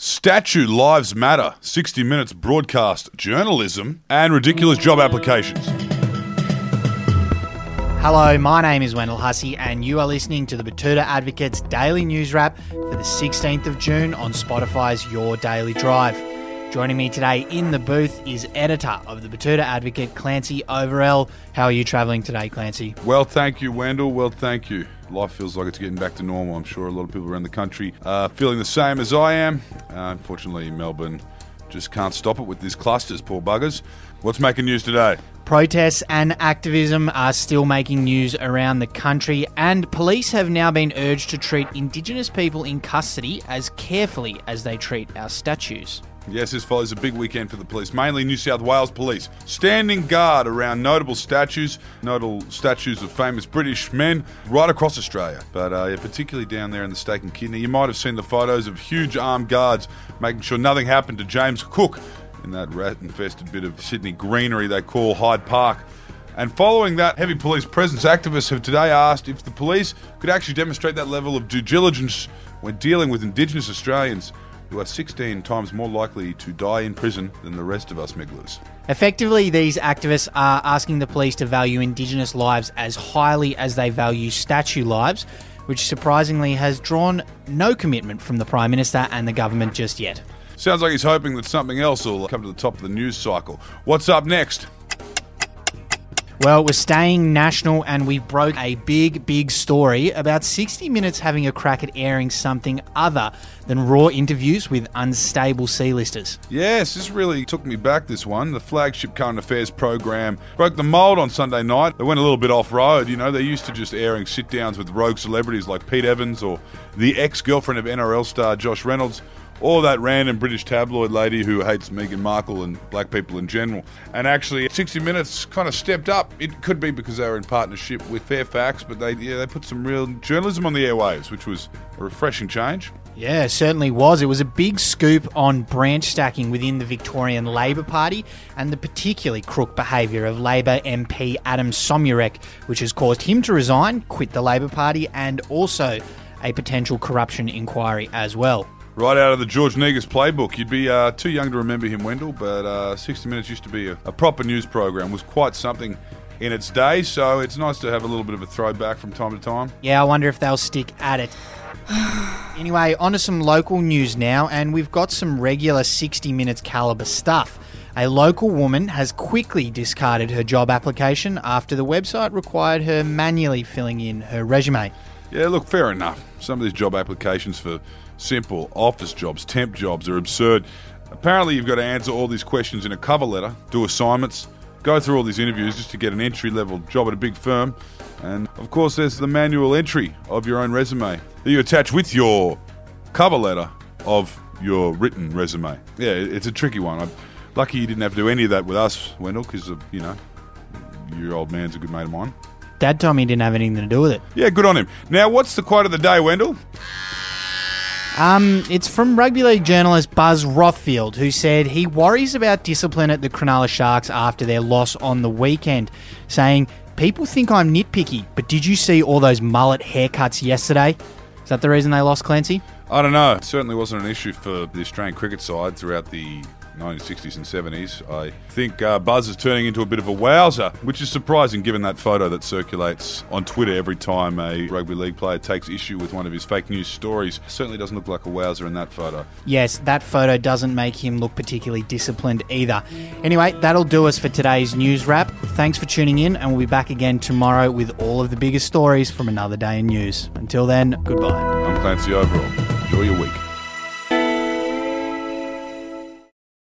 Statue Lives Matter, 60 Minutes broadcast journalism, and ridiculous job applications. Hello, my name is Wendell Hussey, and you are listening to the Betoota Advocates Daily News Wrap for the 16th of June on Spotify's Your Daily Drive. Joining me today in the booth is editor of the Betoota Advocate, Clancy Overell. How are you travelling today, Clancy? Well, thank you, Wendell. Well, thank you. Life feels like it's getting back to normal. I'm sure a lot of people around the country are feeling the same as I am. Uh, unfortunately, Melbourne just can't stop it with these clusters, poor buggers. What's making news today? Protests and activism are still making news around the country, and police have now been urged to treat Indigenous people in custody as carefully as they treat our statues. Yes, this follows a big weekend for the police, mainly New South Wales police, standing guard around notable statues, notable statues of famous British men right across Australia, but uh, yeah, particularly down there in the Steak and Kidney. You might have seen the photos of huge armed guards making sure nothing happened to James Cook in that rat-infested bit of Sydney greenery they call Hyde Park. And following that heavy police presence, activists have today asked if the police could actually demonstrate that level of due diligence when dealing with Indigenous Australians who are 16 times more likely to die in prison than the rest of us smugglers. Effectively, these activists are asking the police to value Indigenous lives as highly as they value statue lives, which surprisingly has drawn no commitment from the Prime Minister and the government just yet. Sounds like he's hoping that something else will come to the top of the news cycle. What's up next? Well, we're staying national and we broke a big, big story about 60 Minutes having a crack at airing something other than raw interviews with unstable C-listers. Yes, this really took me back, this one. The flagship current affairs program broke the mould on Sunday night. They went a little bit off road, you know, They're used to just airing sit downs with rogue celebrities like Pete Evans or the ex girlfriend of NRL star Josh Reynolds or that random British tabloid lady who hates Meghan Markle and black people in general. And actually, 60 Minutes kind of stepped up. It could be because they were in partnership with Fairfax, but they yeah, they put some real journalism on the airwaves, which was a refreshing change. Yeah, it certainly was. It was a big scoop on branch stacking within the Victorian Labor Party and the particularly crook behaviour of Labor MP Adam Somyurek, which has caused him to resign, quit the Labor Party, and also a potential corruption inquiry as well right out of the George Negus playbook. You'd be uh, too young to remember him, Wendell, but uh, 60 Minutes used to be a, a, proper news program. was quite something in its day, so it's nice to have a little bit of a throwback from time to time. Yeah, I wonder if they'll stick at it. anyway, on to some local news now, and we've got some regular 60 Minutes caliber stuff. A local woman has quickly discarded her job application after the website required her manually filling in her resume. Yeah, look, fair enough. Some of these job applications for simple office jobs, temp jobs are absurd. Apparently, you've got to answer all these questions in a cover letter, do assignments, go through all these interviews just to get an entry level job at a big firm. And of course, there's the manual entry of your own resume that you attach with your cover letter of your written resume. Yeah, it's a tricky one. I'm lucky you didn't have to do any of that with us, Wendell, because, you know, your old man's a good mate of mine. Dad told me he didn't have anything to do with it. Yeah, good on him. Now, what's the quote of the day, Wendell? Um, it's from rugby league journalist Buzz Rothfield, who said he worries about discipline at the Cronulla Sharks after their loss on the weekend, saying, People think I'm nitpicky, but did you see all those mullet haircuts yesterday? Is that the reason they lost Clancy? I don't know. It certainly wasn't an issue for the Australian cricket side throughout the 1960s and 70s. I think uh, Buzz is turning into a bit of a wowser, which is surprising given that photo that circulates on Twitter every time a rugby league player takes issue with one of his fake news stories. Certainly doesn't look like a wowser in that photo. Yes, that photo doesn't make him look particularly disciplined either. Anyway, that'll do us for today's news wrap. Thanks for tuning in, and we'll be back again tomorrow with all of the biggest stories from another day in news. Until then, goodbye. I'm Clancy Overell. Enjoy your week.